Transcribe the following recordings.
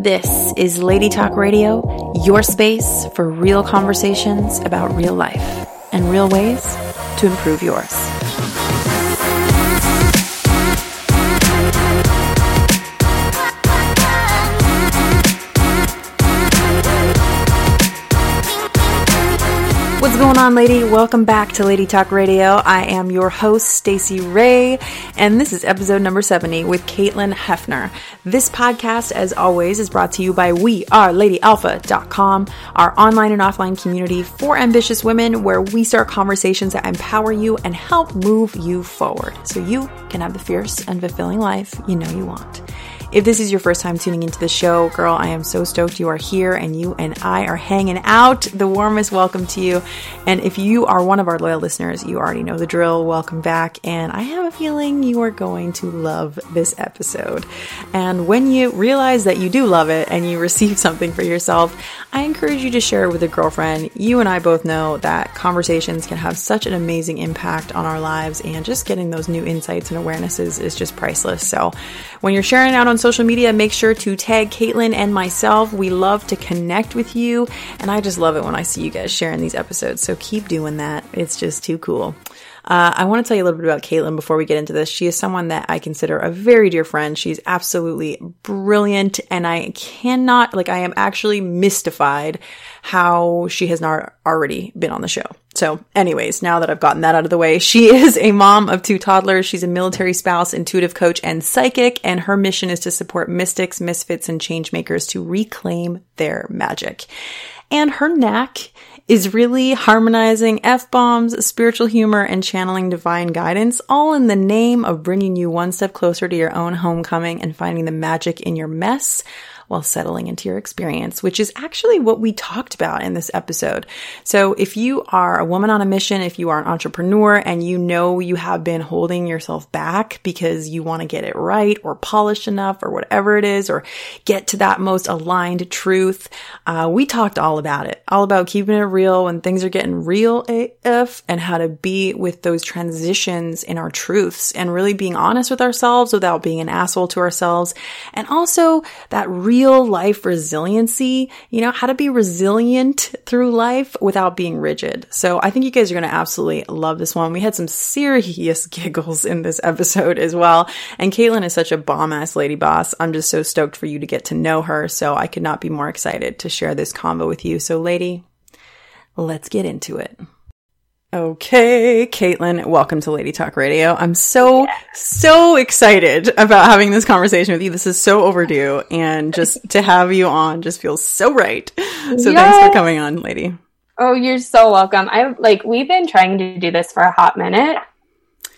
This is Lady Talk Radio, your space for real conversations about real life and real ways to improve yours. Going on, lady? Welcome back to Lady Talk Radio. I am your host, Stacey Rae, and this is episode number 70 with Caitlin Hefner. This podcast, as always, is brought to you by WeAreLadyAlpha.com, our online and offline community for ambitious women where we start conversations that empower you and help move you forward so you can have the fierce and fulfilling life you know you want. If this is your first time tuning into the show, girl, I am so stoked you are here and you and I are hanging out. The warmest welcome to you. And if you are one of our loyal listeners, you already know the drill. Welcome back. And I have a feeling you are going to love this episode. And when you realize that you do love it and you receive something for yourself, I encourage you to share it with a girlfriend. You and I both know that conversations can have such an amazing impact on our lives, and just getting those new insights and awarenesses is just priceless. So, when you're sharing out on social media, make sure to tag Caitlin and myself. We love to connect with you, and I just love it when I see you guys sharing these episodes. So, keep doing that. It's just too cool. Uh, I want to tell you a little bit about Caitlin before we get into this. She is someone that I consider a very dear friend. She's absolutely brilliant, and I cannot, like, I am actually mystified how she has not already been on the show. So, anyways, now that I've gotten that out of the way, she is a mom of two toddlers. She's a military spouse, intuitive coach, and psychic, and her mission is to support mystics, misfits, and changemakers to reclaim their magic. And her knack is really harmonizing F bombs, spiritual humor, and channeling divine guidance, all in the name of bringing you one step closer to your own homecoming and finding the magic in your mess while settling into your experience, which is actually what we talked about in this episode. So if you are a woman on a mission, if you are an entrepreneur and you know you have been holding yourself back because you want to get it right or polished enough or whatever it is, or get to that most aligned truth, uh, we talked all about it, all about keeping it real when things are getting real AF and how to be with those transitions in our truths and really being honest with ourselves without being an asshole to ourselves. And also that real real life resiliency, you know, how to be resilient through life without being rigid. So I think you guys are going to absolutely love this one. We had some serious giggles in this episode as well. And Caitlin is such a bomb ass lady boss. I'm just so stoked for you to get to know her. So I could not be more excited to share this combo with you. So lady, let's get into it. Okay, Caitlin, welcome to Lady Talk Radio. I'm so, yeah. so excited about having this conversation with you. This is so overdue, and just to have you on just feels so right. So thanks for coming on, lady. Oh, you're so welcome. I like we've been trying to do this for a hot minute,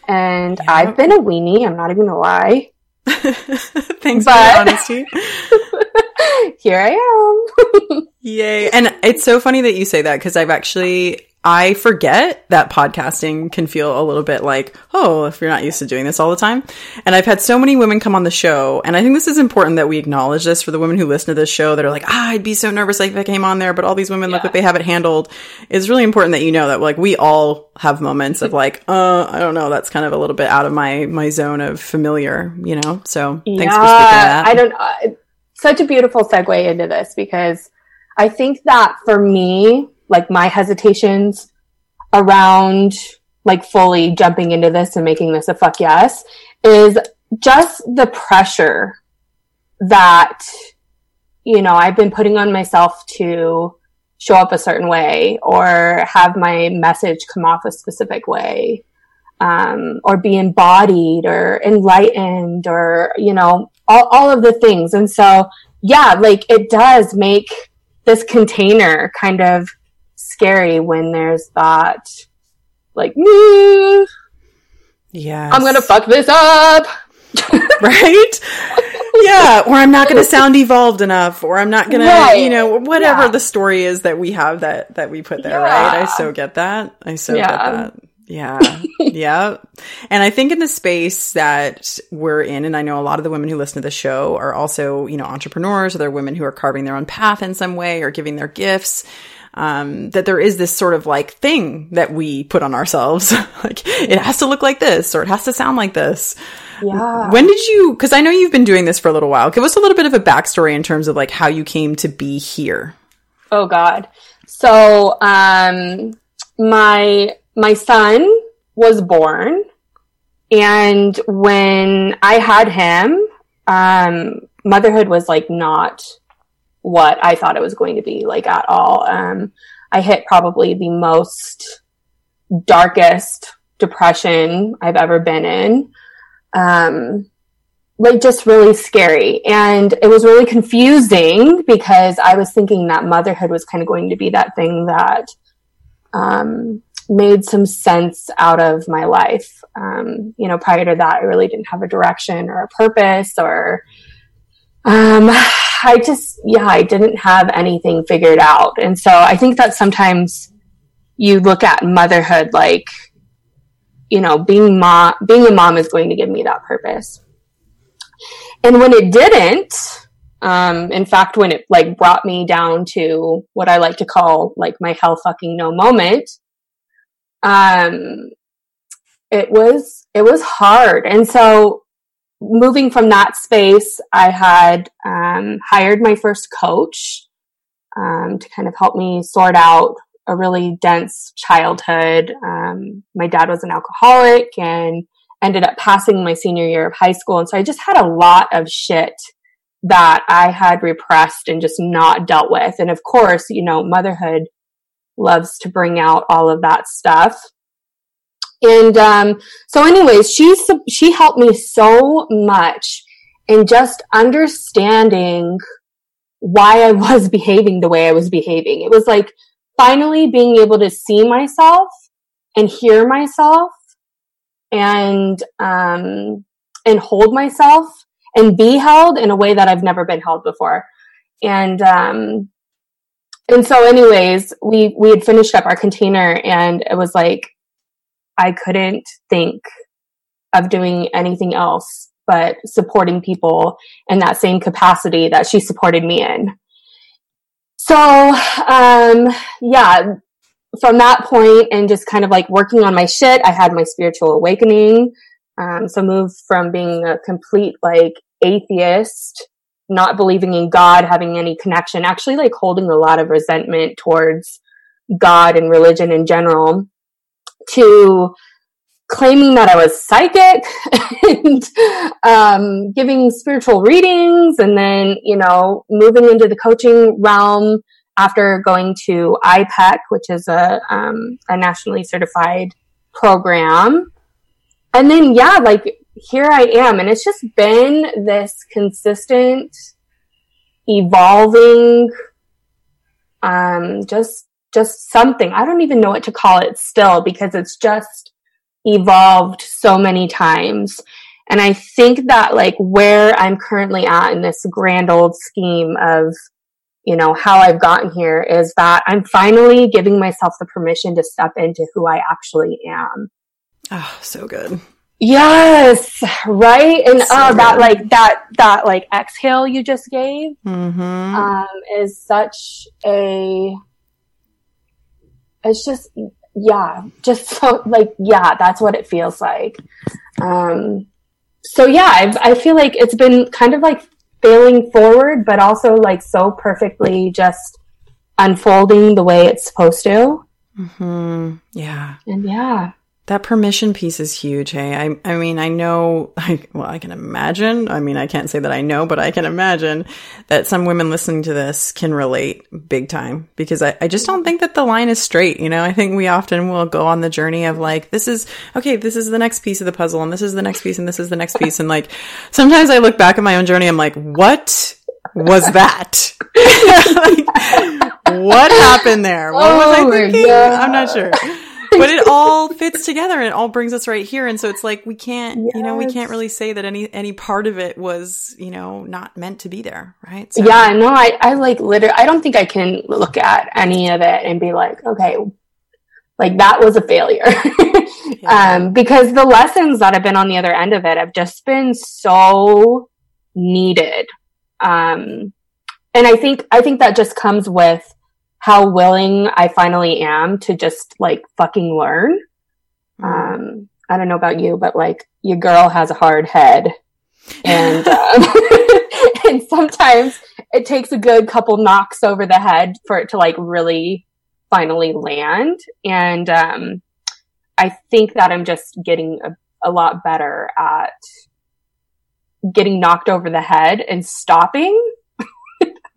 and yep. I've been a weenie. I'm not even gonna lie. thanks but... for the honesty. Here I am. Yay. And it's so funny that you say that because I've actually I forget that podcasting can feel a little bit like, oh, if you're not used to doing this all the time. And I've had so many women come on the show, and I think this is important that we acknowledge this for the women who listen to this show that are like, ah, I'd be so nervous if I came on there, but all these women yeah. look like they have it handled. It's really important that you know that like we all have moments of like, uh, I don't know, that's kind of a little bit out of my my zone of familiar, you know. So thanks yeah, for speaking that. I don't. Uh, such a beautiful segue into this because I think that for me like my hesitations around like fully jumping into this and making this a fuck yes is just the pressure that you know I've been putting on myself to show up a certain way or have my message come off a specific way um, or be embodied or enlightened or you know all, all of the things. And so yeah like it does make this container kind of scary when there's that like yeah i'm gonna fuck this up right yeah or i'm not gonna sound evolved enough or i'm not gonna right. you know whatever yeah. the story is that we have that that we put there yeah. right i so get that i so yeah. get that yeah. yeah. And I think in the space that we're in, and I know a lot of the women who listen to the show are also, you know, entrepreneurs or they're women who are carving their own path in some way or giving their gifts. Um, that there is this sort of like thing that we put on ourselves. like it has to look like this or it has to sound like this. Yeah. When did you, cause I know you've been doing this for a little while. Give us a little bit of a backstory in terms of like how you came to be here. Oh God. So, um, my, my son was born and when I had him, um, motherhood was like not what I thought it was going to be like at all. Um, I hit probably the most darkest depression I've ever been in. Um, like just really scary. And it was really confusing because I was thinking that motherhood was kind of going to be that thing that, um, made some sense out of my life. Um, you know, prior to that, I really didn't have a direction or a purpose or, um, I just, yeah, I didn't have anything figured out. And so I think that sometimes you look at motherhood like, you know, being mom, being a mom is going to give me that purpose. And when it didn't, um, in fact, when it like brought me down to what I like to call like my hell fucking no moment, um, it was, it was hard. And so moving from that space, I had, um, hired my first coach, um, to kind of help me sort out a really dense childhood. Um, my dad was an alcoholic and ended up passing my senior year of high school. And so I just had a lot of shit that I had repressed and just not dealt with. And of course, you know, motherhood loves to bring out all of that stuff. And um, so, anyways, she she helped me so much in just understanding why I was behaving the way I was behaving. It was like finally being able to see myself and hear myself and um, and hold myself and be held in a way that I've never been held before. And um, and so, anyways, we we had finished up our container, and it was like I couldn't think of doing anything else but supporting people in that same capacity that she supported me in. So, um, yeah, from that point and just kind of like working on my shit, I had my spiritual awakening. Um, so moved from being a complete like atheist, not believing in God, having any connection, actually like holding a lot of resentment towards God and religion in general to claiming that I was psychic and um, giving spiritual readings, and then you know moving into the coaching realm after going to IPEC, which is a um, a nationally certified program, and then yeah, like here I am, and it's just been this consistent, evolving, um, just just something. I don't even know what to call it still because it's just evolved so many times. And I think that like where I'm currently at in this grand old scheme of, you know, how I've gotten here is that I'm finally giving myself the permission to step into who I actually am. Oh, so good. Yes, right. And so uh, that like that that like exhale you just gave mm-hmm. um, is such a. It's just yeah, just so like, yeah, that's what it feels like. Um, so yeah, I've, I feel like it's been kind of like failing forward, but also like so perfectly just unfolding the way it's supposed to. Mm-hmm. Yeah. And yeah. That permission piece is huge. Hey, I, I mean, I know, I, well, I can imagine. I mean, I can't say that I know, but I can imagine that some women listening to this can relate big time because I, I just don't think that the line is straight. You know, I think we often will go on the journey of like, this is, okay, this is the next piece of the puzzle and this is the next piece and this is the next piece. And like, sometimes I look back at my own journey, I'm like, what was that? like, what happened there? What was I oh thinking? I'm not sure but it all fits together and it all brings us right here. And so it's like we can't, yes. you know, we can't really say that any any part of it was, you know, not meant to be there, right? So, yeah, no, I I like literally I don't think I can look at any of it and be like, okay, like that was a failure. yeah. um, because the lessons that have been on the other end of it have just been so needed. Um, and I think I think that just comes with how willing I finally am to just like fucking learn. Mm. Um, I don't know about you, but like your girl has a hard head. And, um, and sometimes it takes a good couple knocks over the head for it to like really finally land. And, um, I think that I'm just getting a, a lot better at getting knocked over the head and stopping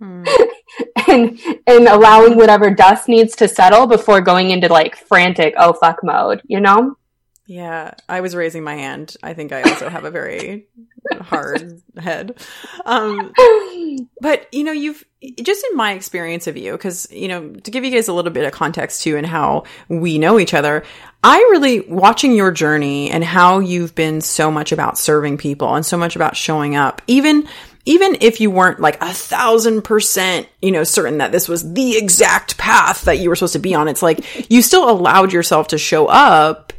Hmm. and and allowing whatever dust needs to settle before going into like frantic oh fuck mode, you know? Yeah, I was raising my hand. I think I also have a very hard head. Um, but you know, you've just in my experience of you, because you know, to give you guys a little bit of context too, and how we know each other, I really watching your journey and how you've been so much about serving people and so much about showing up, even even if you weren't like a thousand percent, you know, certain that this was the exact path that you were supposed to be on, it's like you still allowed yourself to show up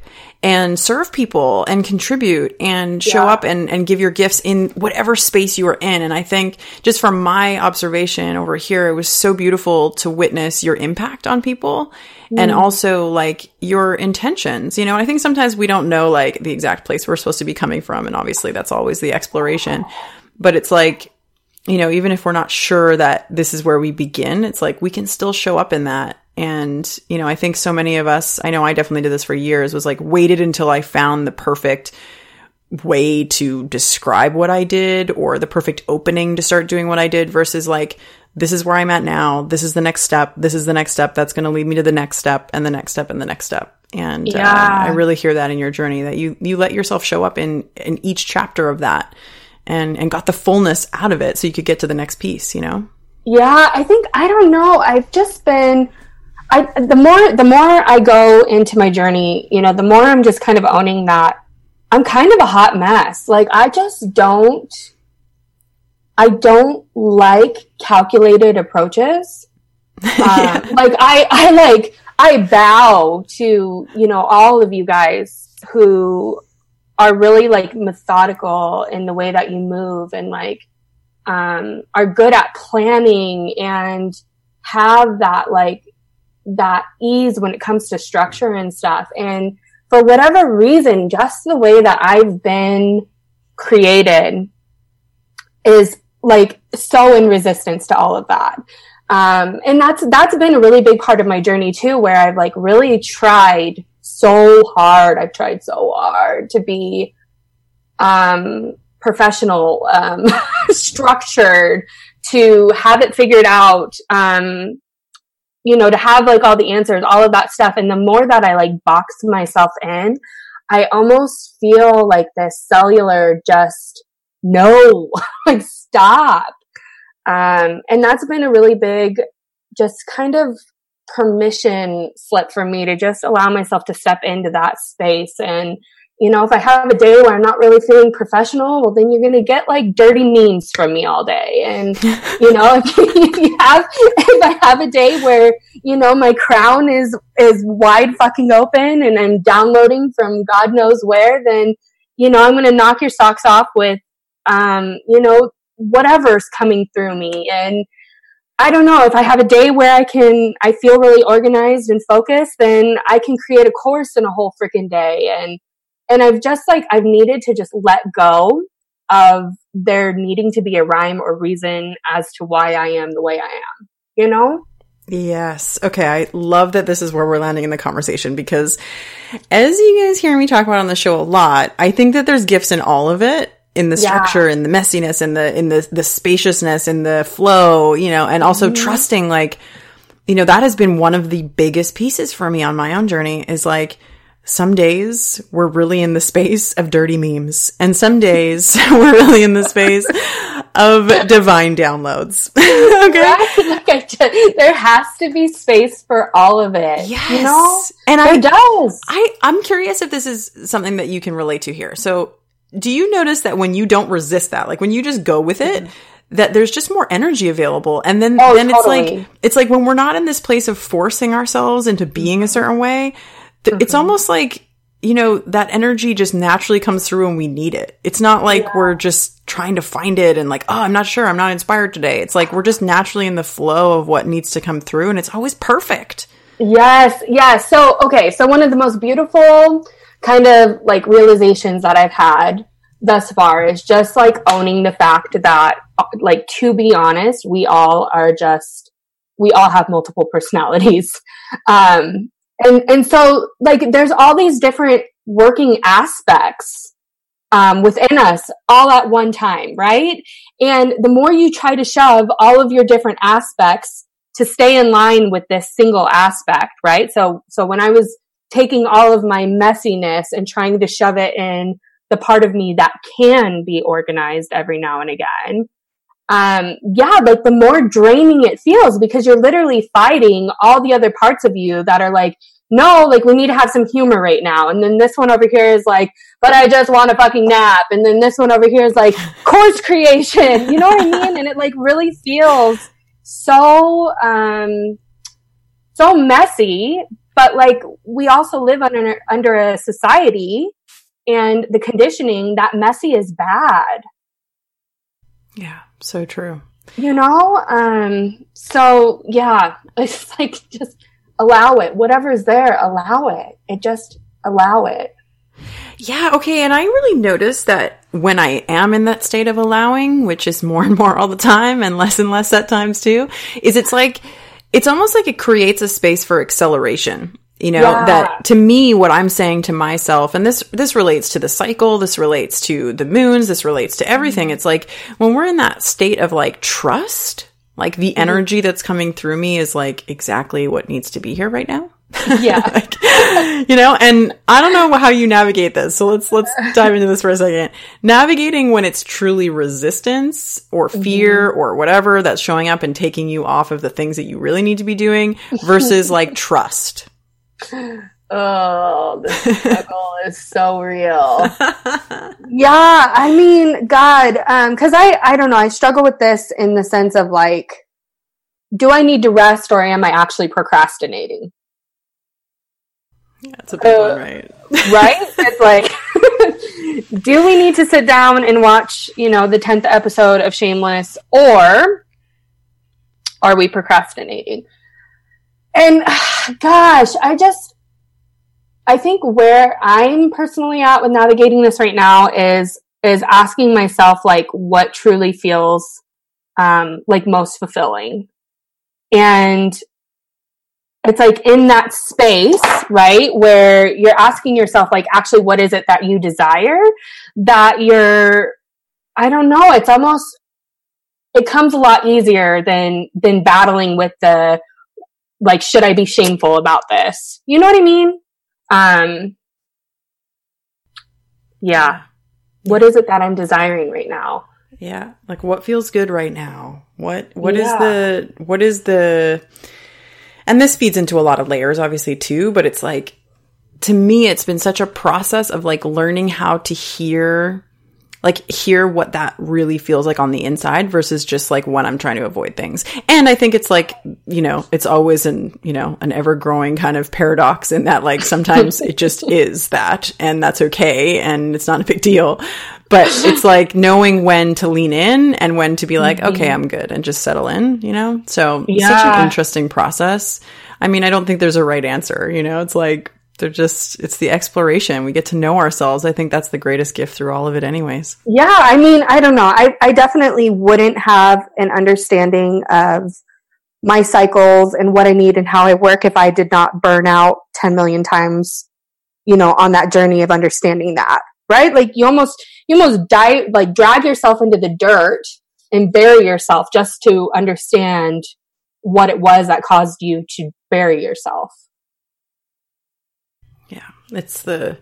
and serve people and contribute and show yeah. up and, and give your gifts in whatever space you were in. And I think just from my observation over here, it was so beautiful to witness your impact on people mm. and also like your intentions, you know, I think sometimes we don't know like the exact place we're supposed to be coming from. And obviously that's always the exploration. But it's like, you know, even if we're not sure that this is where we begin, it's like we can still show up in that. And, you know, I think so many of us, I know I definitely did this for years, was like waited until I found the perfect way to describe what I did or the perfect opening to start doing what I did versus like, this is where I'm at now. This is the next step. This is the next step that's going to lead me to the next step and the next step and the next step. And yeah. uh, I really hear that in your journey that you, you let yourself show up in, in each chapter of that and and got the fullness out of it so you could get to the next piece you know? Yeah i think i don't know. I've just been i the more the more i go into my journey you know the more i'm just kind of owning that i'm kind of a hot mess. Like i just don't i don't like calculated approaches. Uh, like i i like i bow to you know all of you guys who are really like methodical in the way that you move and like um, are good at planning and have that like that ease when it comes to structure and stuff. And for whatever reason just the way that i've been created is like so in resistance to all of that. Um, and that's that's been a really big part of my journey too where i've like really tried so hard. I've tried so hard to be um, professional, um, structured, to have it figured out, um, you know, to have like all the answers, all of that stuff. And the more that I like box myself in, I almost feel like this cellular just no, like stop. Um, and that's been a really big, just kind of permission slip for me to just allow myself to step into that space. And you know if i have a day where i'm not really feeling professional well then you're going to get like dirty memes from me all day. And you know if you have if i have a day where you know my crown is is wide fucking open and i'm downloading from god knows where then you know i'm going to knock your socks off with um you know whatever's coming through me. And I don't know if I have a day where I can I feel really organized and focused, then I can create a course in a whole freaking day and and I've just like I've needed to just let go of there needing to be a rhyme or reason as to why I am the way I am. You know? Yes. Okay. I love that this is where we're landing in the conversation because as you guys hear me talk about on the show a lot, I think that there's gifts in all of it in the structure and the messiness and the in the the spaciousness and the flow, you know, and also mm-hmm. trusting like you know, that has been one of the biggest pieces for me on my own journey is like some days we're really in the space of dirty memes and some days we're really in the space of divine downloads. okay. Right? Like there has to be space for all of it. Yes. You know? And there I does. I, I'm curious if this is something that you can relate to here. So do you notice that when you don't resist that, like when you just go with it, that there's just more energy available? And then, oh, then totally. it's like, it's like when we're not in this place of forcing ourselves into being a certain way, th- mm-hmm. it's almost like, you know, that energy just naturally comes through when we need it. It's not like yeah. we're just trying to find it and like, oh, I'm not sure, I'm not inspired today. It's like we're just naturally in the flow of what needs to come through and it's always perfect. Yes, yes. So, okay, so one of the most beautiful kind of like realizations that I've had thus far is just like owning the fact that like to be honest, we all are just we all have multiple personalities. Um and and so like there's all these different working aspects um, within us all at one time, right? And the more you try to shove all of your different aspects to stay in line with this single aspect, right? So, so when I was taking all of my messiness and trying to shove it in the part of me that can be organized every now and again, um, yeah, like the more draining it feels because you're literally fighting all the other parts of you that are like, no, like we need to have some humor right now. And then this one over here is like, but I just want a fucking nap. And then this one over here is like course creation. You know what I mean? And it like really feels so um so messy but like we also live under under a society and the conditioning that messy is bad. Yeah so true. You know um so yeah it's like just allow it. Whatever's there allow it. It just allow it. Yeah, okay. And I really notice that when I am in that state of allowing, which is more and more all the time and less and less at times too, is it's like, it's almost like it creates a space for acceleration. You know, yeah. that to me, what I'm saying to myself, and this, this relates to the cycle, this relates to the moons, this relates to everything. Mm-hmm. It's like when we're in that state of like trust, like the mm-hmm. energy that's coming through me is like exactly what needs to be here right now. Yeah. like, you know, and I don't know how you navigate this. So let's let's dive into this for a second. Navigating when it's truly resistance or fear mm-hmm. or whatever that's showing up and taking you off of the things that you really need to be doing versus like trust. Oh, the struggle is so real. yeah, I mean, God, um, cause I, I don't know, I struggle with this in the sense of like, do I need to rest or am I actually procrastinating? That's a big uh, one, right? right? It's like, do we need to sit down and watch, you know, the 10th episode of Shameless or are we procrastinating? And gosh, I just, I think where I'm personally at with navigating this right now is, is asking myself, like, what truly feels, um, like most fulfilling. And it's like in that space, right, where you're asking yourself, like, actually, what is it that you desire? That you're, I don't know, it's almost, it comes a lot easier than, than battling with the, like, should I be shameful about this? You know what I mean? Um, yeah. What is it that I'm desiring right now? Yeah. Like what feels good right now? What, what yeah. is the, what is the, and this feeds into a lot of layers, obviously, too, but it's like, to me, it's been such a process of like learning how to hear, like, hear what that really feels like on the inside versus just like when I'm trying to avoid things. And I think it's like, you know, it's always an, you know, an ever growing kind of paradox in that like sometimes it just is that and that's okay and it's not a big deal but it's like knowing when to lean in and when to be like, mm-hmm. okay, I'm good and just settle in, you know? So yeah. such an interesting process. I mean, I don't think there's a right answer, you know? It's like, they're just, it's the exploration. We get to know ourselves. I think that's the greatest gift through all of it, anyways. Yeah. I mean, I don't know. I, I definitely wouldn't have an understanding of my cycles and what I need and how I work if I did not burn out 10 million times, you know, on that journey of understanding that right? Like you almost, you almost die, like drag yourself into the dirt and bury yourself just to understand what it was that caused you to bury yourself. It's the,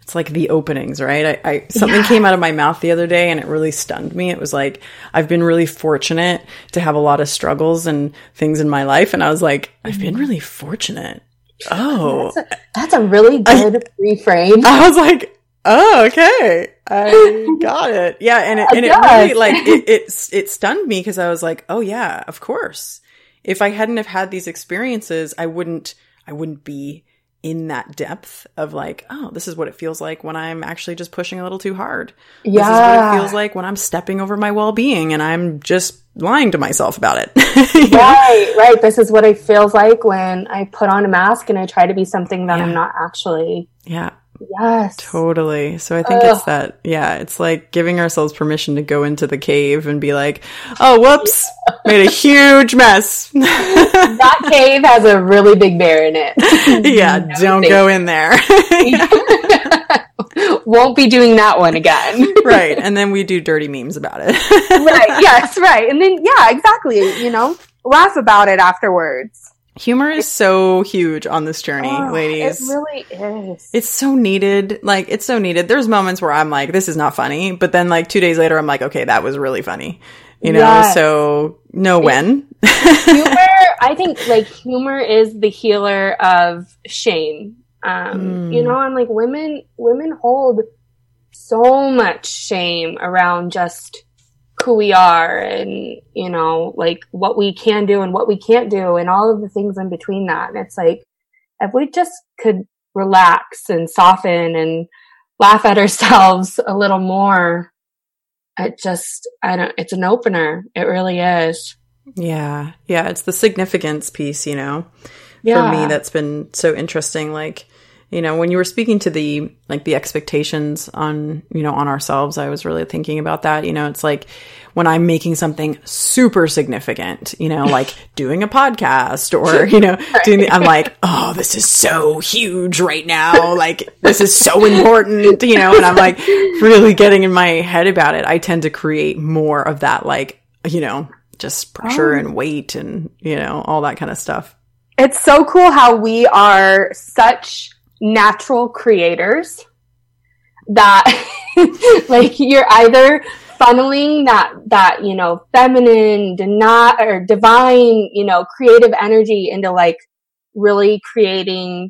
it's like the openings, right? I, I something yeah. came out of my mouth the other day and it really stunned me. It was like I've been really fortunate to have a lot of struggles and things in my life, and I was like, I've been really fortunate. Oh, that's a, that's a really good I, reframe. I was like, Oh, okay. I got it. Yeah, and it, and it really like it, it it stunned me because I was like, oh yeah, of course. If I hadn't have had these experiences, I wouldn't I wouldn't be in that depth of like, oh, this is what it feels like when I'm actually just pushing a little too hard. Yeah. This is what it feels like when I'm stepping over my well being and I'm just lying to myself about it. right, right. This is what it feels like when I put on a mask and I try to be something that yeah. I'm not actually. Yeah. Yes. Totally. So I think Ugh. it's that, yeah, it's like giving ourselves permission to go into the cave and be like, oh, whoops, made a huge mess. that cave has a really big bear in it. yeah, no don't go in there. Won't be doing that one again. right. And then we do dirty memes about it. right. Yes, right. And then, yeah, exactly. You know, laugh about it afterwards. Humor is so huge on this journey, oh, ladies. It really is. It's so needed. Like, it's so needed. There's moments where I'm like, this is not funny. But then, like, two days later, I'm like, okay, that was really funny. You know, yes. so know when. humor, I think, like, humor is the healer of shame. Um, mm. You know, I'm like, women, women hold so much shame around just who we are and you know like what we can do and what we can't do and all of the things in between that. And it's like if we just could relax and soften and laugh at ourselves a little more it just i don't it's an opener. It really is. Yeah. Yeah. It's the significance piece you know yeah. for me that's been so interesting. Like you know when you were speaking to the like the expectations on you know on ourselves i was really thinking about that. You know it's like when i'm making something super significant you know like doing a podcast or you know doing the, i'm like oh this is so huge right now. Like this is so important you know and i'm like really getting in my head about it. I tend to create more of that like you know just pressure oh. and weight and you know all that kind of stuff. It's so cool how we are such natural creators that like you're either funneling that that you know feminine not or divine you know creative energy into like really creating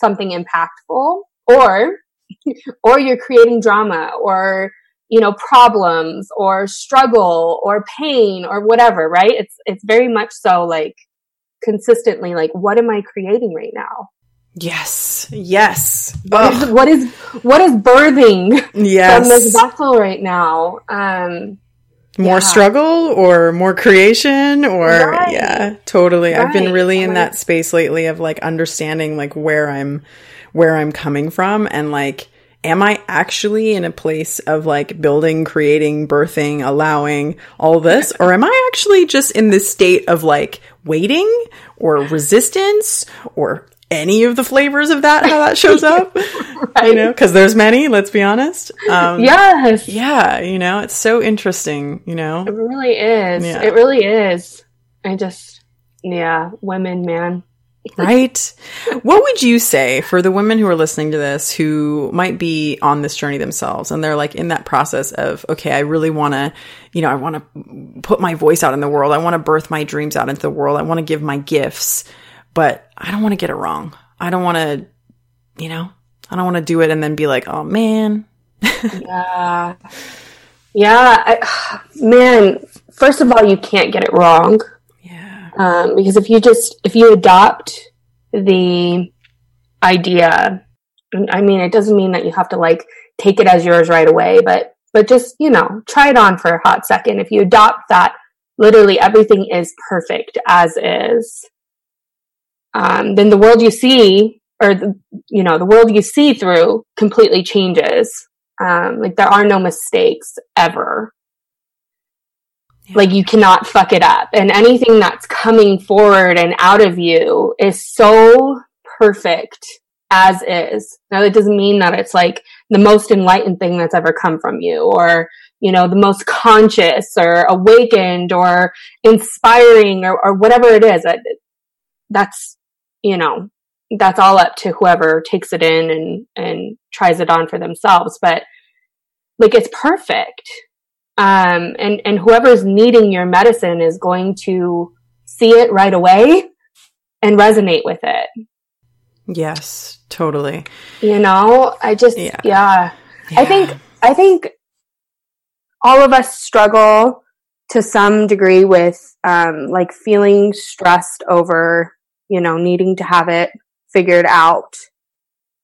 something impactful or or you're creating drama or you know problems or struggle or pain or whatever right? It's it's very much so like consistently like what am i creating right now Yes. Yes. What is, what is, what is birthing yes. from this vessel right now? Um, more yeah. struggle or more creation or right. yeah, totally. Right. I've been really in that space lately of like understanding like where I'm where I'm coming from and like am I actually in a place of like building, creating, birthing, allowing all this or am I actually just in this state of like waiting or resistance or any of the flavors of that how that shows up right. you know because there's many let's be honest. Um, yes. yeah you know it's so interesting you know? It really is. Yeah. it really is. I just yeah women man. Right. What would you say for the women who are listening to this who might be on this journey themselves and they're like in that process of okay i really want to you know i want to put my voice out in the world. I want to birth my dreams out into the world. I want to give my gifts but I don't want to get it wrong. I don't want to, you know, I don't want to do it and then be like, oh man. yeah. Yeah. I, man, first of all, you can't get it wrong. Yeah. Um, because if you just, if you adopt the idea, I mean, it doesn't mean that you have to like take it as yours right away, but, but just, you know, try it on for a hot second. If you adopt that, literally everything is perfect as is um, then the world you see or the, you know the world you see through completely changes. Um, like there are no mistakes ever. Like you cannot fuck it up. And anything that's coming forward and out of you is so perfect as is. Now that doesn't mean that it's like the most enlightened thing that's ever come from you or you know the most conscious or awakened or inspiring or, or whatever it is. That's you know, that's all up to whoever takes it in and, and tries it on for themselves. But like it's perfect. Um, and, and whoever's needing your medicine is going to see it right away and resonate with it. Yes, totally. You know, I just, yeah. yeah. yeah. I think, I think all of us struggle to some degree with, um, like feeling stressed over you know, needing to have it figured out.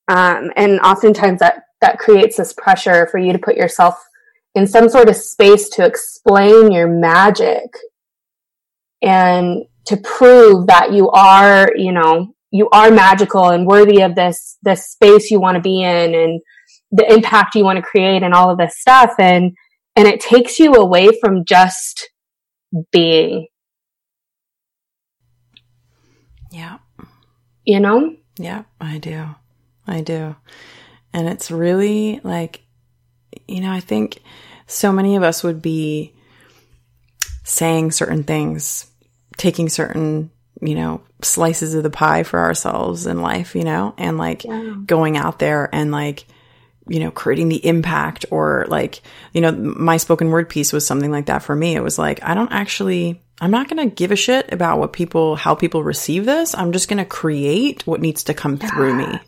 Um, and oftentimes that, that creates this pressure for you to put yourself in some sort of space to explain your magic and to prove that you are, you know, you are magical and worthy of this, this space you want to be in and the impact you want to create and all of this stuff. And, and it takes you away from just being. Yeah. You know? Yeah, I do. I do. And it's really like, you know, I think so many of us would be saying certain things, taking certain, you know, slices of the pie for ourselves in life, you know, and like yeah. going out there and like, you know, creating the impact or like, you know, my spoken word piece was something like that for me. It was like, I don't actually, I'm not going to give a shit about what people, how people receive this. I'm just going to create what needs to come yeah. through me.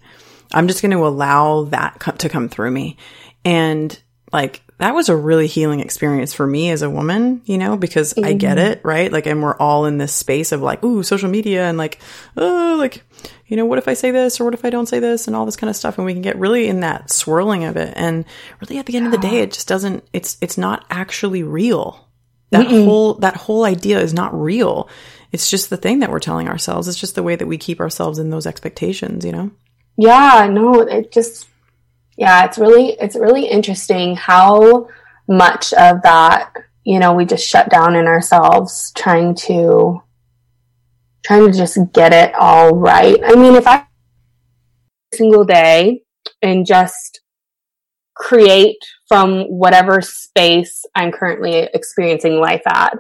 I'm just going to allow that co- to come through me. And like, that was a really healing experience for me as a woman, you know, because mm-hmm. I get mm-hmm. it, right? Like, and we're all in this space of like, ooh, social media and like, oh, like, you know, what if I say this or what if I don't say this and all this kind of stuff. And we can get really in that swirling of it. And really at the end of the day, it just doesn't, it's, it's not actually real. That Mm-mm. whole, that whole idea is not real. It's just the thing that we're telling ourselves. It's just the way that we keep ourselves in those expectations, you know? Yeah, no, it just, yeah, it's really, it's really interesting how much of that, you know, we just shut down in ourselves trying to, trying to just get it all right. I mean, if I single day and just create from whatever space I'm currently experiencing life at.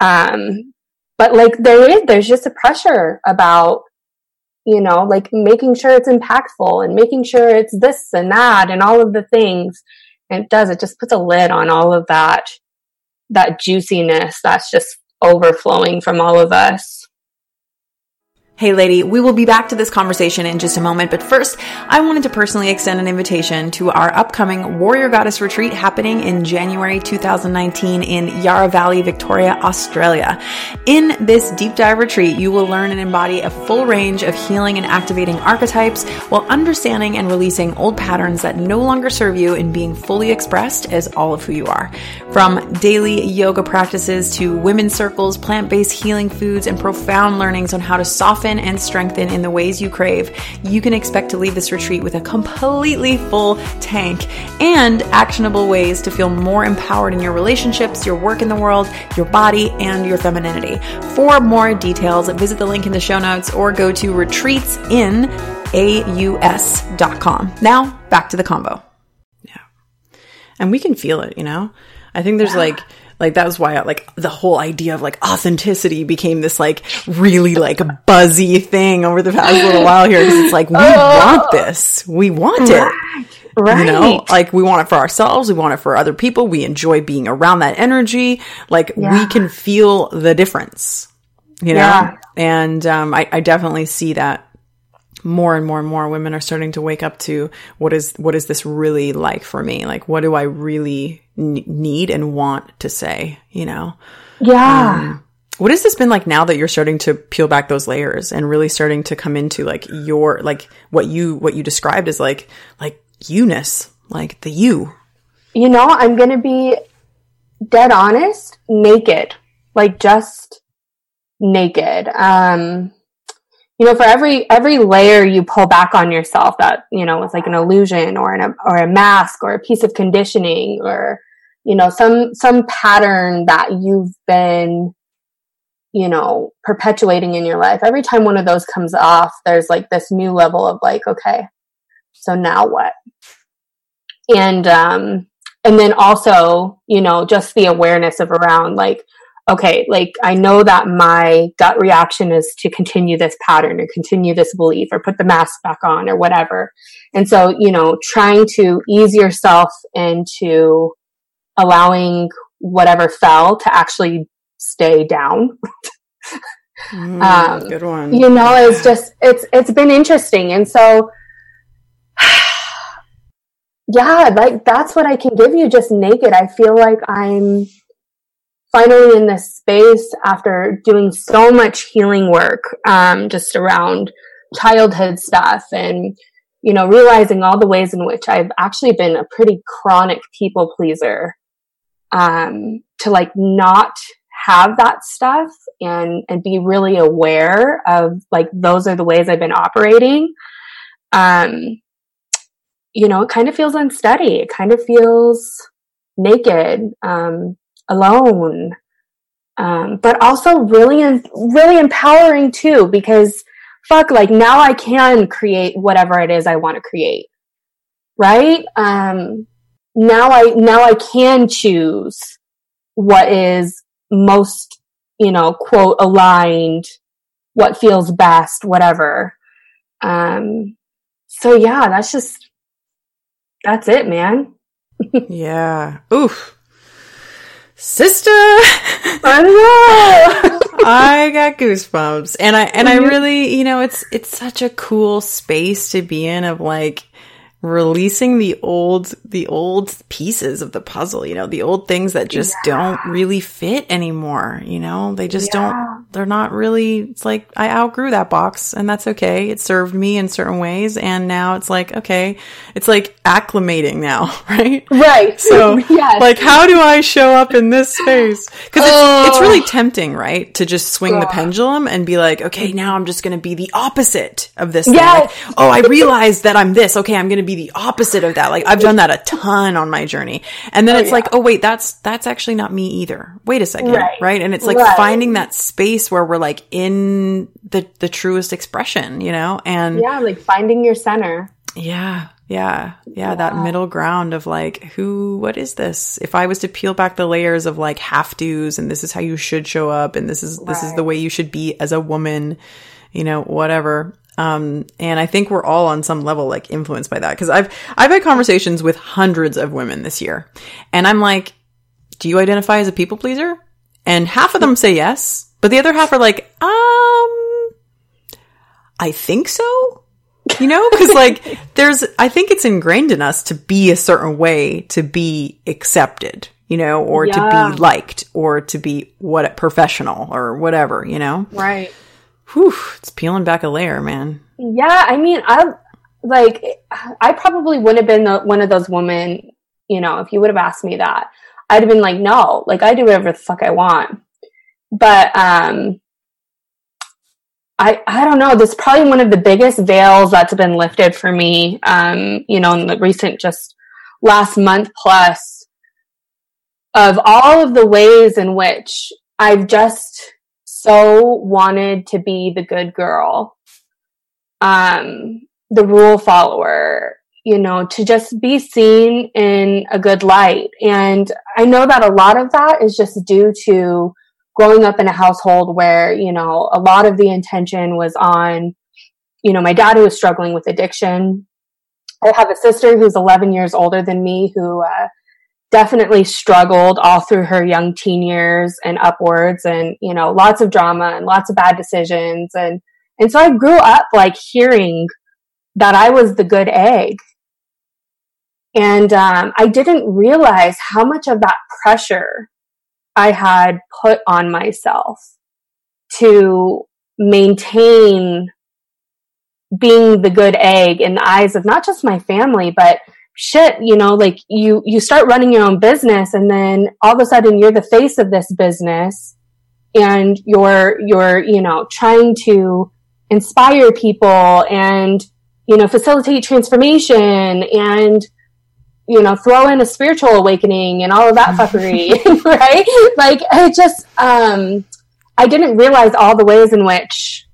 Um, but like there is, there's just a pressure about, you know, like making sure it's impactful and making sure it's this and that and all of the things. And it does, it just puts a lid on all of that, that juiciness that's just overflowing from all of us. Hey, lady, we will be back to this conversation in just a moment, but first, I wanted to personally extend an invitation to our upcoming Warrior Goddess Retreat happening in January 2019 in Yarra Valley, Victoria, Australia. In this deep dive retreat, you will learn and embody a full range of healing and activating archetypes while understanding and releasing old patterns that no longer serve you in being fully expressed as all of who you are. From daily yoga practices to women's circles, plant based healing foods, and profound learnings on how to soften soften and strengthen in the ways you crave, you can expect to leave this retreat with a completely full tank and actionable ways to feel more empowered in your relationships, your work in the world, your body, and your femininity. For more details, visit the link in the show notes or go to retreatsinAUS.com. Now, back to the combo. Yeah. And we can feel it, you know? I think there's yeah. like, like that was why like the whole idea of like authenticity became this like really like buzzy thing over the past little while here because it's like we oh. want this, we want it. Right. You know, like we want it for ourselves, we want it for other people. We enjoy being around that energy. Like yeah. we can feel the difference, you know? Yeah. And um, I, I definitely see that more and more and more women are starting to wake up to what is what is this really like for me? Like what do i really n- need and want to say you know? Yeah. Um, what has this been like now that you're starting to peel back those layers and really starting to come into like your like what you what you described as like like you-ness like the you? You know i'm gonna be dead honest naked. Like just naked. Um you know, for every every layer you pull back on yourself that you know was like an illusion or an or a mask or a piece of conditioning or you know some some pattern that you've been you know perpetuating in your life. Every time one of those comes off, there's like this new level of like, okay, so now what? And um, and then also you know just the awareness of around like okay, like I know that my gut reaction is to continue this pattern or continue this belief or put the mask back on or whatever. And so, you know, trying to ease yourself into allowing whatever fell to actually stay down. mm, um, good one. You know, it's just, it's, it's been interesting. And so, yeah, like that's what I can give you just naked. I feel like I'm, finally in this space after doing so much healing work um, just around childhood stuff and you know realizing all the ways in which I've actually been a pretty chronic people pleaser um to like not have that stuff and and be really aware of like those are the ways I've been operating um you know it kind of feels unsteady. It kind of feels naked. Um alone um but also really really empowering too because fuck like now I can create whatever it is I want to create right um now I now I can choose what is most, you know, quote aligned, what feels best, whatever. Um, so yeah, that's just, that's it, man. yeah. Oof. Sister. I know. I got goosebumps. And I, and I really, you know, it's, it's such a cool space to be in of like, releasing the old the old pieces of the puzzle you know the old things that just yeah. don't really fit anymore you know they just yeah. don't they're not really it's like i outgrew that box and that's okay it served me in certain ways and now it's like okay it's like acclimating now right right so yes. like how do i show up in this space because oh. it's, it's really tempting right to just swing yeah. the pendulum and be like okay now i'm just gonna be the opposite of this yes. Like, oh i realized that i'm this okay i'm gonna be the opposite of that. Like I've done that a ton on my journey. And then oh, it's yeah. like, oh wait, that's that's actually not me either. Wait a second, right? right? And it's like right. finding that space where we're like in the the truest expression, you know? And Yeah, like finding your center. Yeah. Yeah, yeah, that middle ground of like, who, what is this? If I was to peel back the layers of like have tos and this is how you should show up and this is, right. this is the way you should be as a woman, you know, whatever. Um, and I think we're all on some level like influenced by that because I've I've had conversations with hundreds of women this year, and I'm like, do you identify as a people pleaser? And half of them say yes, but the other half are like, um, I think so. You know, because like there's, I think it's ingrained in us to be a certain way to be accepted, you know, or yeah. to be liked or to be what professional or whatever, you know? Right. Whew, it's peeling back a layer, man. Yeah, I mean, I like, I probably would have been the, one of those women, you know, if you would have asked me that, I'd have been like, no, like I do whatever the fuck I want. But, um, I, I don't know. This is probably one of the biggest veils that's been lifted for me, um, you know, in the recent just last month plus of all of the ways in which I've just so wanted to be the good girl, um, the rule follower, you know, to just be seen in a good light. And I know that a lot of that is just due to growing up in a household where, you know, a lot of the intention was on, you know, my dad who was struggling with addiction. I have a sister who's 11 years older than me who, uh, definitely struggled all through her young teen years and upwards and you know lots of drama and lots of bad decisions. And and so i grew up like hearing that i was the good egg. And um, i didn't realize how much of that pressure i had put on myself to maintain being the good egg in the eyes of not just my family but shit, you know, like you, you start running your own business and then all of a sudden you're the face of this business and you're, you're, you know, trying to inspire people and, you know, facilitate transformation and, you know, throw in a spiritual awakening and all of that fuckery, right? Like, I just, um, I didn't realize all the ways in which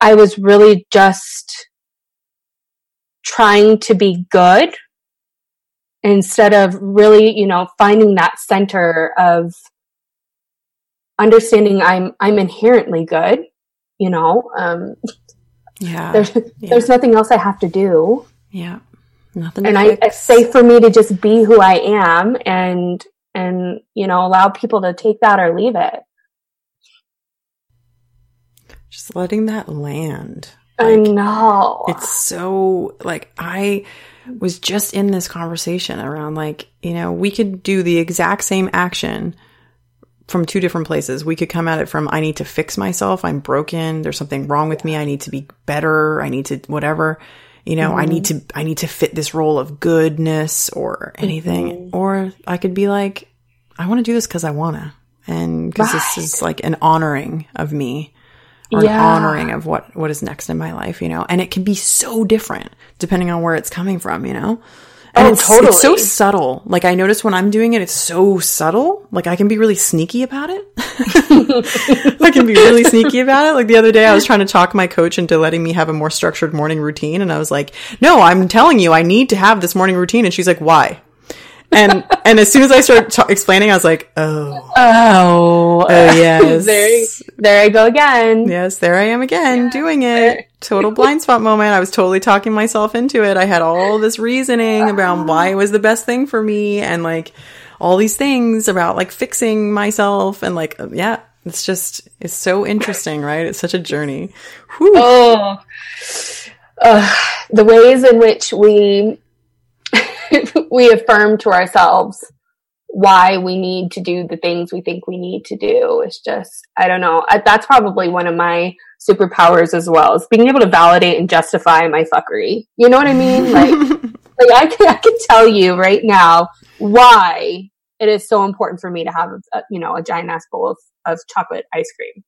I was really just trying to be good instead of really, you know, finding that center of understanding I'm I'm inherently good, you know. Um yeah. There's yeah. there's nothing else I have to do. Yeah. Nothing. And I, it's safe for me to just be who I am and and you know allow people to take that or leave it. Just letting that land. Like, I know. It's so like I was just in this conversation around like, you know, we could do the exact same action from two different places. We could come at it from I need to fix myself. I'm broken. There's something wrong with me. I need to be better. I need to whatever. You know, mm-hmm. I need to I need to fit this role of goodness or anything. Mm-hmm. Or I could be like I want to do this cuz I want to. And cuz right. this is like an honoring of me or yeah. an honoring of what what is next in my life, you know. And it can be so different depending on where it's coming from, you know. And oh, it's, totally. it's so subtle. Like I notice when I'm doing it, it's so subtle. Like I can be really sneaky about it. I can be really sneaky about it. Like the other day, I was trying to talk my coach into letting me have a more structured morning routine, and I was like, "No, I'm telling you, I need to have this morning routine." And she's like, "Why?" And and as soon as I started t- explaining, I was like, oh, oh, oh yes, there, there I go again. Yes, there I am again yeah. doing it. Total blind spot moment. I was totally talking myself into it. I had all this reasoning about why it was the best thing for me, and like all these things about like fixing myself, and like yeah, it's just it's so interesting, right? It's such a journey. Whew. Oh. Uh, the ways in which we we affirm to ourselves why we need to do the things we think we need to do. It's just, I don't know. That's probably one of my superpowers as well is being able to validate and justify my fuckery. You know what I mean? Like, like I can, I can tell you right now why it is so important for me to have, a, you know, a giant ass bowl of, of chocolate ice cream.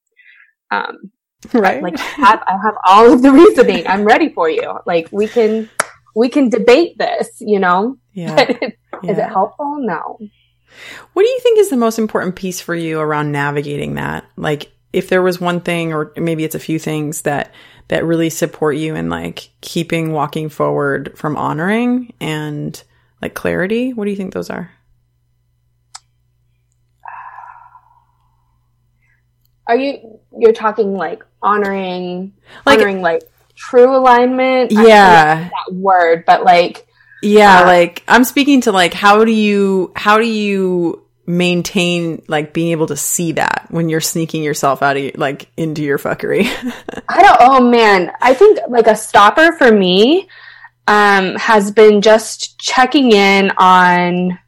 Um, right. Like I have, I have all of the reasoning. I'm ready for you. Like we can, we can debate this, you know? Yeah. yeah. Is it helpful? No. What do you think is the most important piece for you around navigating that? Like if there was one thing or maybe it's a few things that that really support you in like keeping walking forward from honoring and like clarity, what do you think those are? Are you you're talking like honoring like, honoring like true alignment. Yeah. that word, but like Yeah, uh, like I'm speaking to like how do you how do you maintain like being able to see that when you're sneaking yourself out of like into your fuckery? I don't oh man, I think like a stopper for me um has been just checking in on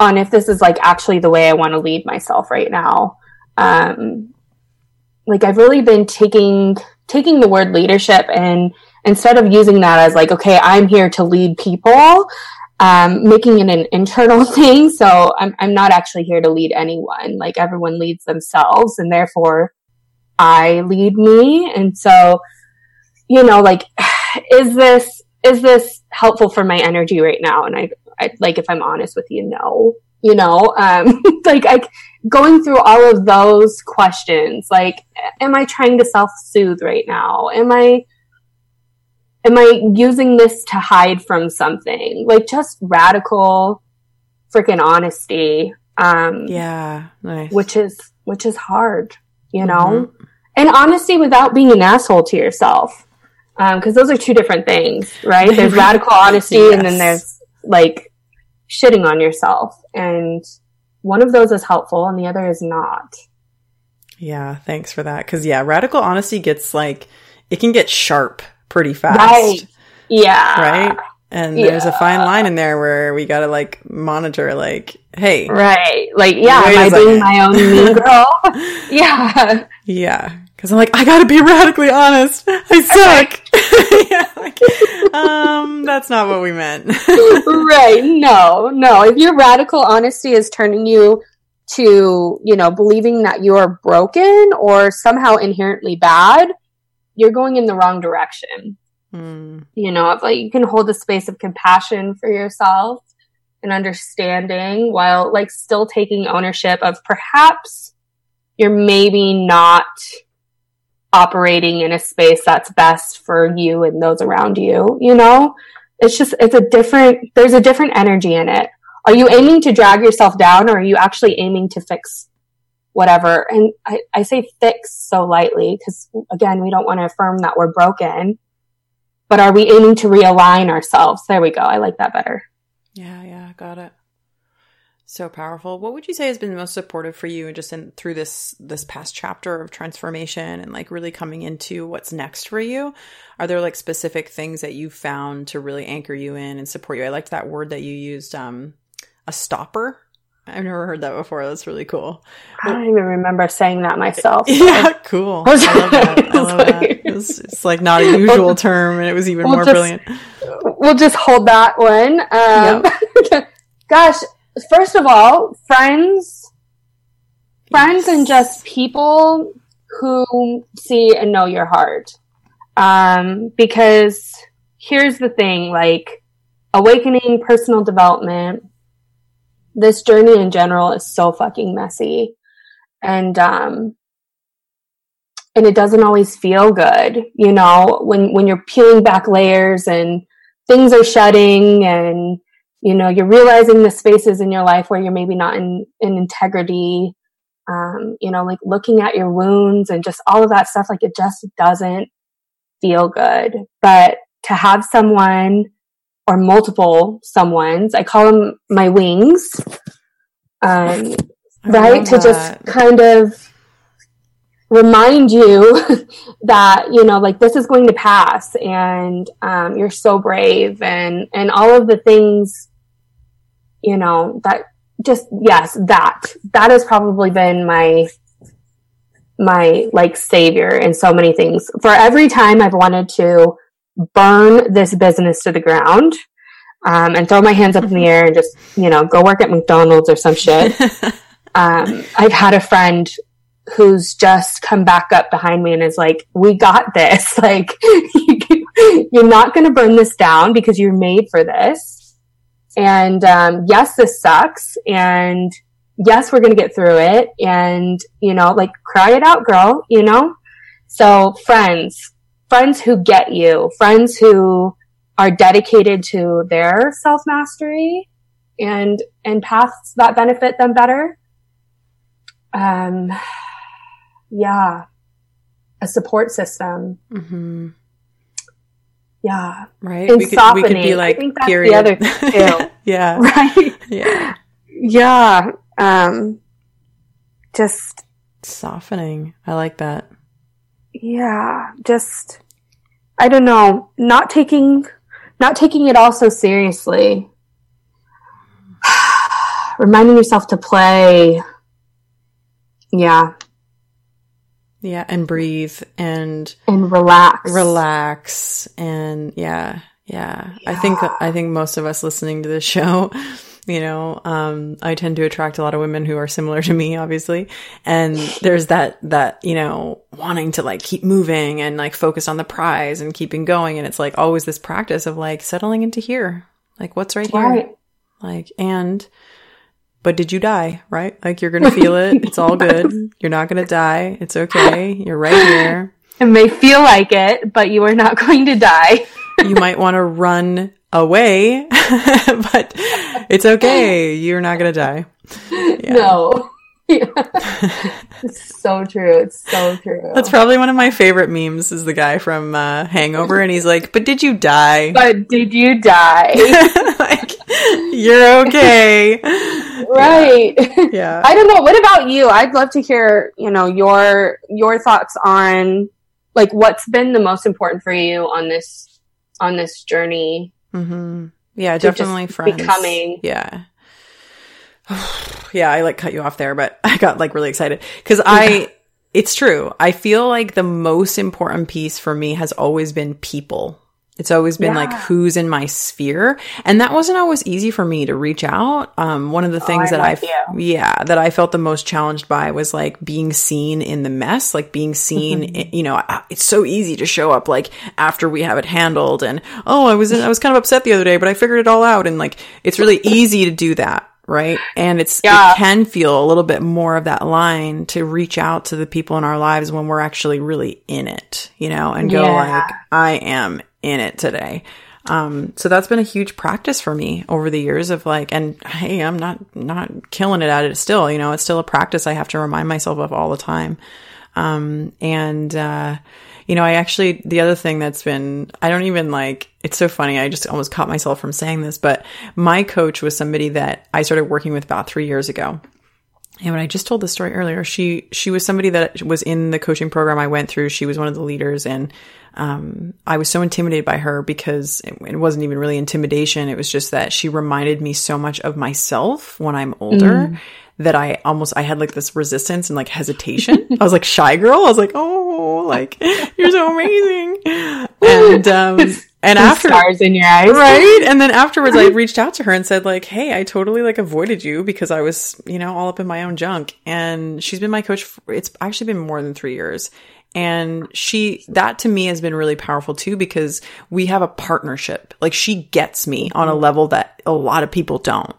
on if this is like actually the way I want to lead myself right now. Um like I've really been taking taking the word leadership and instead of using that as like, okay, I'm here to lead people, um, making it an internal thing. So I'm, I'm not actually here to lead anyone. Like everyone leads themselves and therefore I lead me. And so, you know, like, is this, is this helpful for my energy right now? And I, I like, if I'm honest with you, no, you know, um, like I, going through all of those questions, like, am I trying to self soothe right now? Am I, am I using this to hide from something? Like just radical freaking honesty. Um, yeah, nice. Which is, which is hard, you know? Mm-hmm. And honesty without being an asshole to yourself. Um, cause those are two different things, right? There's radical honesty yes. and then there's like shitting on yourself. And one of those is helpful and the other is not. Yeah, thanks for that. Cause yeah, radical honesty gets like, it can get sharp pretty fast. Right. Yeah. Right? And yeah. there's a fine line in there where we gotta like monitor, like, hey. Right. Like, yeah, am I being my own mean girl? yeah. Yeah. Cause I'm like, I gotta be radically honest. I suck. yeah, like, um, that's not what we meant. right. No, no. If your radical honesty is turning you to, you know, believing that you're broken or somehow inherently bad, you're going in the wrong direction. Mm. You know, if like you can hold a space of compassion for yourself and understanding while like still taking ownership of perhaps you're maybe not operating in a space that's best for you and those around you, you know? It's just, it's a different, there's a different energy in it. Are you aiming to drag yourself down or are you actually aiming to fix whatever? And I, I say fix so lightly because again, we don't want to affirm that we're broken, but are we aiming to realign ourselves? There we go. I like that better. Yeah, yeah, got it. So powerful. What would you say has been most supportive for you and just in through this this past chapter of transformation and like really coming into what's next for you? Are there like specific things that you found to really anchor you in and support you? I liked that word that you used, um, a stopper. I've never heard that before. That's really cool. I don't even remember saying that myself. Yeah, cool. I love that. I love that. It's, it's like not a usual term, and it was even We'll more just- brilliant. we'll just hold that one. Um, gosh, first of all, friends, friends, and just people who see and know your heart. Um, because here's the thing, like awakening, personal development, this journey in general is so fucking messy, and um, and it doesn't always feel good, you know, when when you're peeling back layers and things are shutting and you know you're realizing the spaces in your life where you're maybe not in, in integrity um, you know like looking at your wounds and just all of that stuff like it just doesn't feel good. But to have someone or multiple someone's i call them my wings um, right? To just kind of remind you that you know like this is going to pass and um, you're so brave and and all of the things you know that just yes that that has probably been my my like savior in so many things for every time i've wanted to burn this business to the ground um, and throw my hands up in the air and just you know go work at mcdonald's or some shit um, I've had a friend who's just come back up behind me and is like, "We got this. Like, you're not going to burn this down because you're made for this. And um, yes, this sucks. And yes, we're going to get through it. And you know, like, cry it out, girl. You know. So, friends, friends who get you, friends who are dedicated to their self mastery and and paths that benefit them better um yeah a support system hmm yeah Right? And we, could, we could be softening. I like, think that's the other thing, too. yeah. right Yeah. yeah um just Softening. I like that. yeah just i don't know not taking not taking it all so seriously reminding yourself to play yeah Yeah. And breathe and and relax. relax and yeah yeah. I think i think most of us listening to this show you know um i tend to attract a lot of women who are similar to me obviously. And there's that that you know wanting to like keep moving and like focus on the prize and keeping going. And it's like always this practice of like settling into here. Like what's right here? Right. Like and but did you die right like you're gonna feel it it's all good you're not gonna die it's okay you're right here It may feel like it, but you are not going to die. you might want to run away, but it's okay. You're not going to die. Yeah. No. Yeah. it's so true. It's so true. That's probably one of my favorite memes is the guy from uh, Hangover and he's like, "But did you die?" but did you die? like, you're okay. right. Yeah. I don't know. What about you? I'd love to hear, you know, your your thoughts on like what's been the most important for you on this on this journey. mm-hmm. Yeah, definitely friends. becoming. Yeah. yeah, I like cut you off there, but I got like really excited because I, it's true. I feel like the most important piece for me has always been people. It's always been like who's in my sphere. And that wasn't always easy for me to reach out. Um, one of the things I'm that I, yeah, that I felt the most challenged by was like being seen in the mess, like being seen, i- you know, it's so easy to show up like after we have it handled and, oh, I was, I was kind of upset the other day, but I figured it all out. And like, it's really easy to do that. Right. And it's, Yeah. it can feel a little bit more of that line to reach out to the people in our lives when we're actually really in it, you know, and go Yeah. like, I am in it today. Um, so that's been a huge practice for me over the years of like, and hey, I'm not, not killing it at it still, you know, it's still a practice I have to remind myself of all the time. Um, and, uh, you know, I actually, the other thing that's been, I don't even like, it's so funny. I just almost caught myself from saying this, but my coach was somebody that I started working with about three years ago. And when I just told the story earlier, she she was somebody that was in the coaching program I went through. She was one of the leaders, and um, I was so intimidated by her because it, it, wasn't even really intimidation. It was just that she reminded me so much of myself when I'm older. Mm. That I almost I had like this resistance and like hesitation. I was like shy girl. I was like, oh, like you're so amazing. And um, and after stars in your eyes. Right? And then afterwards i reached out to her and said like hey i totally like avoided you because i was you know all up in my own junk. And she's been my coach for, it's actually been more than three years. And she that to me has been really powerful too because we have a partnership. Like she gets me on a level that a lot of people don't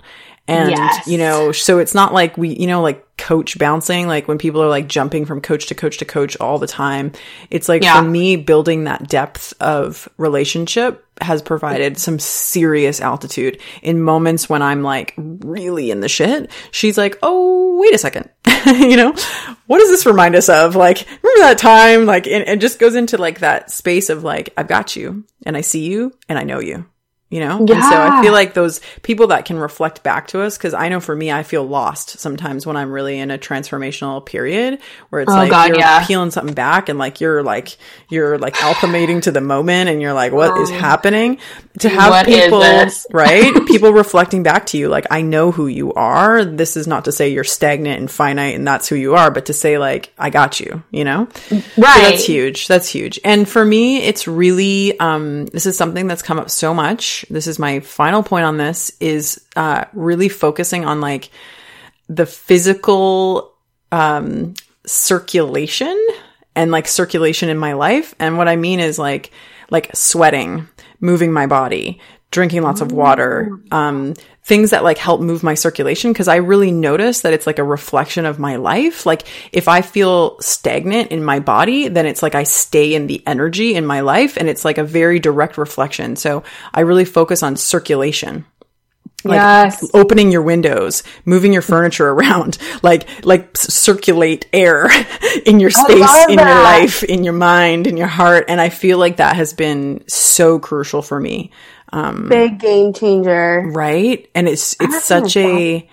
and, yes. you know, so it's not like we, you know, like coach bouncing, like when people are like jumping from coach to coach to coach all the time. It's like yeah. for me, building that depth of relationship has provided some serious altitude in moments when I'm like really in the shit. She's like, Oh, wait a second. you know, what does this remind us of? Like, remember that time? Like, it, it just goes into like that space of like, I've got you and I see you and I know you you know? Yeah. And so I feel like those people that can reflect back to us, because I know for me, I feel lost sometimes when I'm really in a transformational period where it's oh, like God, you're yeah. peeling something back and like you're like, you're like alchemating to the moment and you're like, what is happening? To have people, right? people reflecting back to you, like, I know who you are. This is not to say you're stagnant and finite and that's who you are, but to say like, I got you, you know? Right. So that's huge. That's huge. And for me, it's really, um, this is something that's come up so much this is my final point on this, is uh, really focusing on like the physical um, circulation and like circulation in my life. And what I mean is like like sweating, moving my body, drinking lots of water, um, things that like help move my circulation because I really notice that it's like a reflection of my life. Like if I feel stagnant in my body, then it's like I stay in the energy in my life and it's like a very direct reflection. So I really focus on circulation. Like yes. opening your windows, moving your furniture around, like like circulate air in your space, in your life, in your mind, in your heart, and I feel like that has been so crucial for me. Um, Big game changer, right? And it's it's such a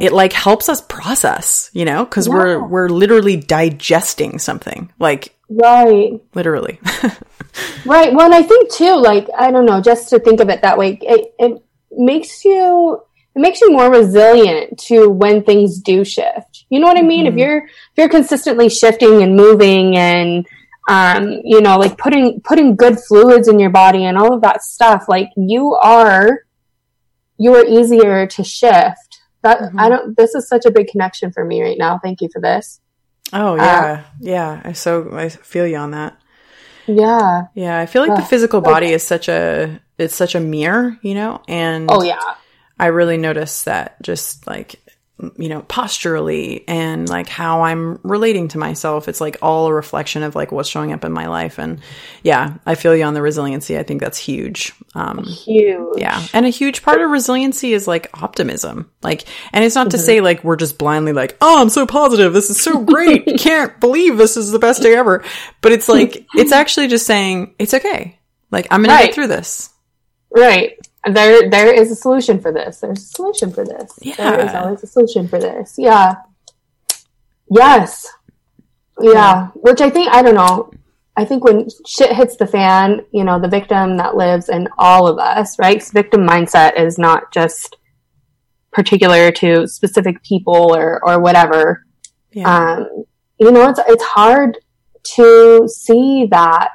it like helps us process, you know, because yeah. we're we're literally digesting something, like right, literally, right. Well, and I think too, like I don't know, just to think of it that way, it, it makes you it makes you more resilient to when things do shift. You know what I mean? Mm-hmm. If you're if you're consistently shifting and moving and um, you know, like putting putting good fluids in your body and all of that stuff, like you are you are easier to shift. That mm-hmm. I don't this is such a big connection for me right now. Thank you for this. Oh yeah. Uh, yeah. I so I feel you on that. Yeah. Yeah. I feel like uh, the physical body is such a it's such a mirror, you know, and Oh yeah. I really notice that just like you know, posturally and like how I'm relating to myself. It's like all a reflection of like what's showing up in my life. And yeah, I feel you on the resiliency. I think that's huge. Um, huge. Yeah. And a huge part of resiliency is like optimism. Like, and it's not mm-hmm. to say like we're just blindly like, oh, I'm so positive. This is so great. Can't believe this is the best day ever. But it's like, it's actually just saying it's okay. Like, I'm going right. to get through this. Right there there is a solution for this. There's a solution for this. Yeah. There is always a solution for this. Yeah. Yes. Yeah. yeah. Which I think I don't know. I think when shit hits the fan, you know, the victim that lives in all of us, right? Victim mindset is not just particular to specific people or or whatever. Yeah. Um, you know, it's it's hard to see that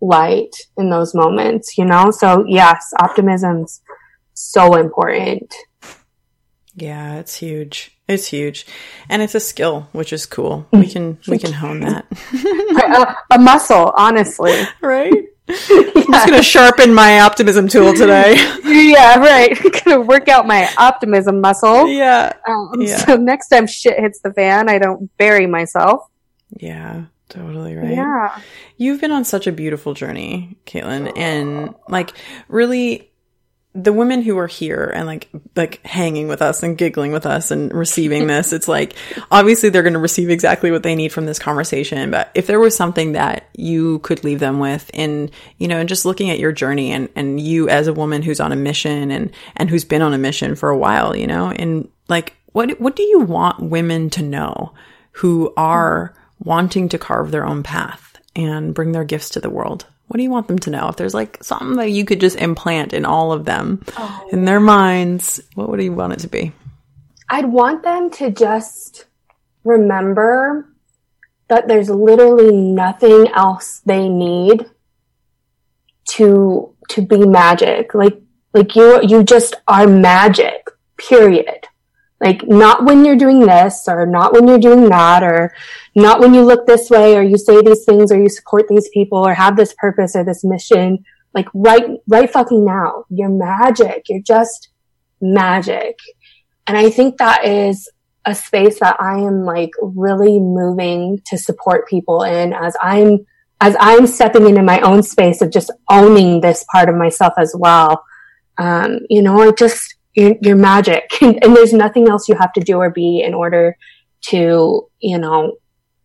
light in those moments, you know? So yes, optimism's so important. Yeah, it's huge. It's huge. And it's a skill, which is cool. We can we can hone that. a, a, muscle, honestly. Right? Yeah. I'm just gonna sharpen my optimism tool today. yeah, right. gonna work out my optimism muscle. Yeah. Um, yeah. So next time shit hits the fan, I don't bury myself. Yeah. Totally right. Yeah. You've been on such a beautiful journey, Caitlin, and like really the women who are here and like like hanging with us and giggling with us and receiving this it's like obviously they're going to receive exactly what they need from this conversation but if there was something that you could leave them with in you know and just looking at your journey and and you as a woman who's on a mission and and who's been on a mission for a while you know and like what what do you want women to know who are wanting to carve their own path and bring their gifts to the world? What do you want them to know? If there's like something that you could just implant in all of them, oh. in their minds, what would you want it to be? I'd want them to just remember that there's literally nothing else they need to to be magic. Like like you you just are magic. Period. Like not when you're doing this or not when you're doing that or not when you look this way or you say these things or you support these people or have this purpose or this mission. Like right, right fucking now. You're magic. You're just magic. And I think that is a space that I am like really moving to support people in as I'm, as I'm stepping into my own space of just owning this part of myself as well. Um, you know, I just, you're, you're magic and, and there's nothing else you have to do or be in order to, you know,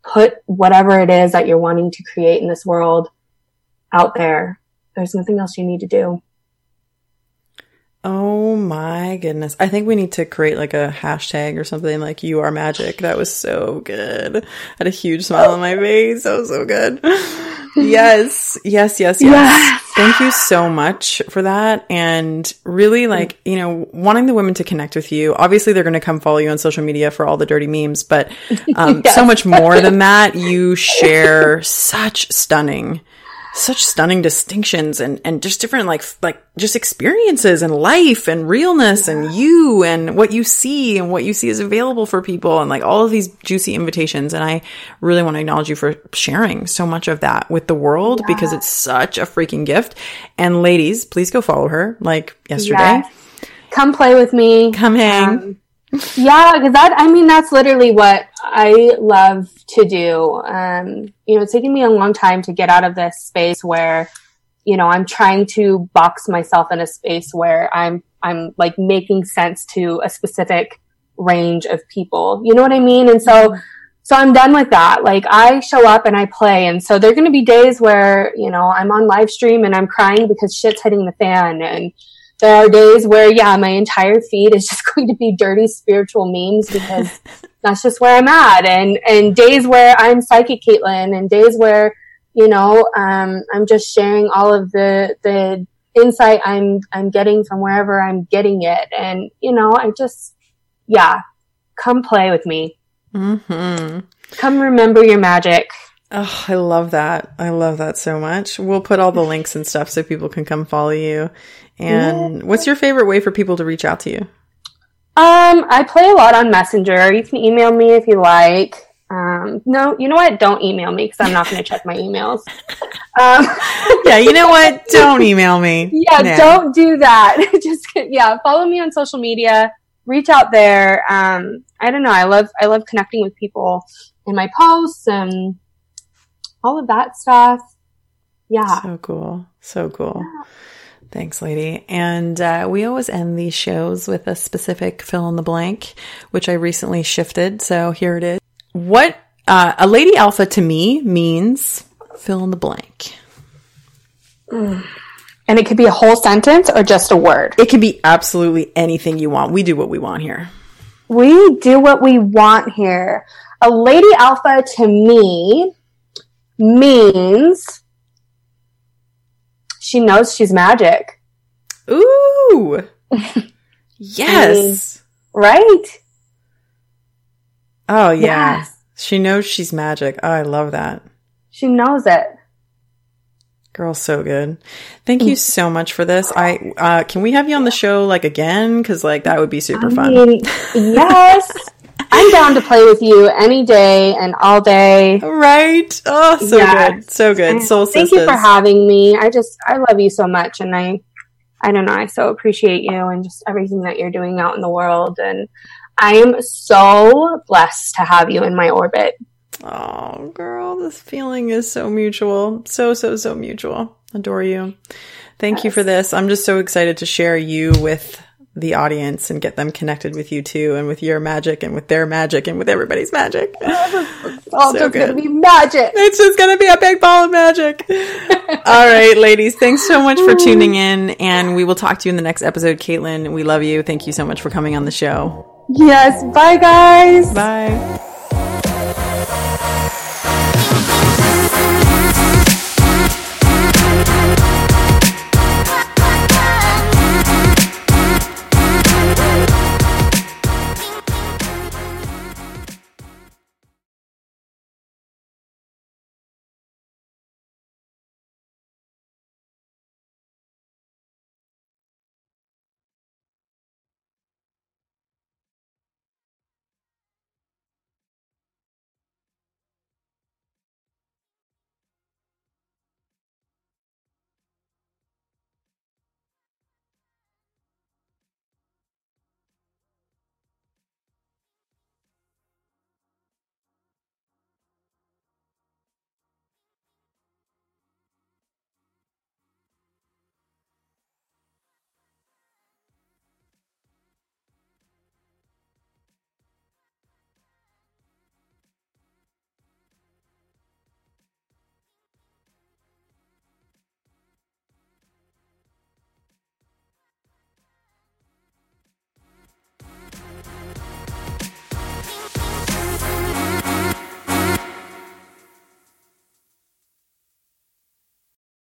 put whatever it is that you're wanting to create in this world out there. There's nothing else you need to do. Oh my goodness. I think we need to create like a hashtag or something like you are magic. That was so good. I had a huge smile on my oh. face. That was so good. yes, yes, yes, yes, yes. Thank you so much for that. And really like, you know, wanting the women to connect with you. Obviously they're going to come follow you on social media for all the dirty memes, but um, yes. so much more than that. You share such stunning such stunning distinctions and, and just different like like just experiences and life and realness and you and what you see and what you see is available for people and like all of these juicy invitations. And I really want to acknowledge you for sharing so much of that with the world yeah. because it's such a freaking gift. And ladies please go follow her like yesterday. Yes. come play with me. Come hang. Um, yeah, because that, I mean, that's literally what I love to do. Um, you know, it's taken me a long time to get out of this space where, you know, I'm trying to box myself in a space where I'm, I'm like making sense to a specific range of people. You know what I mean? And so, so I'm done with that. Like I show up and I play. And so there are going to be days where, you know, I'm on live stream and I'm crying because shit's hitting the fan and, there are days where, yeah, my entire feed is just going to be dirty spiritual memes because that's just where I'm at. And, and days where I'm psychic Caitlin and days where, you know, um, I'm just sharing all of the, the insight I'm, I'm getting from wherever I'm getting it. And, you know, I just, yeah, come play with me. Mm-hmm. Come remember your magic. Oh, I love that. I love that so much. We'll put all the links and stuff so people can come follow you. And yeah. what's your favorite way for people to reach out to you? Um, I play a lot on Messenger. You can email me if you like. Um, no, you know what? Don't email me because I'm not going to check my emails. Um, yeah, you know what? Don't email me. Yeah, no. don't do that. Just yeah, follow me on social media. Reach out there. Um, I don't know. I love I love connecting with people in my posts and all of that stuff. Yeah. So cool. So cool. Yeah. Thanks, lady. And uh, we always end these shows with a specific fill in the blank, which I recently shifted. So here it is. What uh, a lady alpha to me means fill in the blank. Mm. And it could be a whole sentence or just a word. It can be absolutely anything you want. We do what we want here. We do what we want here. A lady alpha to me means she knows she's magic. Ooh. yes. right? Oh, yeah. Yes. She knows she's magic. Oh, I love that. She knows it. Girl, so good. Thank you so much for this. I uh, can we have you on the show like again? Because like that would be super I fun. Mean, yes. I'm down to play with you any day and all day. Right. Oh, so yes. good. So good. Soul Thank sisters. you for having me. I just, I love you so much. And I, I don't know. I so appreciate you and just everything that you're doing out in the world. And I am so blessed to have you in my orbit. Oh, girl, this feeling is so mutual. So, so, so mutual. Adore you. Thank yes. you for this. I'm just so excited to share you with the audience and get them connected with you too and with your magic and with their magic and with everybody's magic. it's all so just good. gonna be magic. It's just gonna be a big ball of magic. all right, ladies, thanks so much for tuning in and we will talk to you in the next episode. Caitlin, we love you. Thank you so much for coming on the show. Yes. Bye, guys. Bye.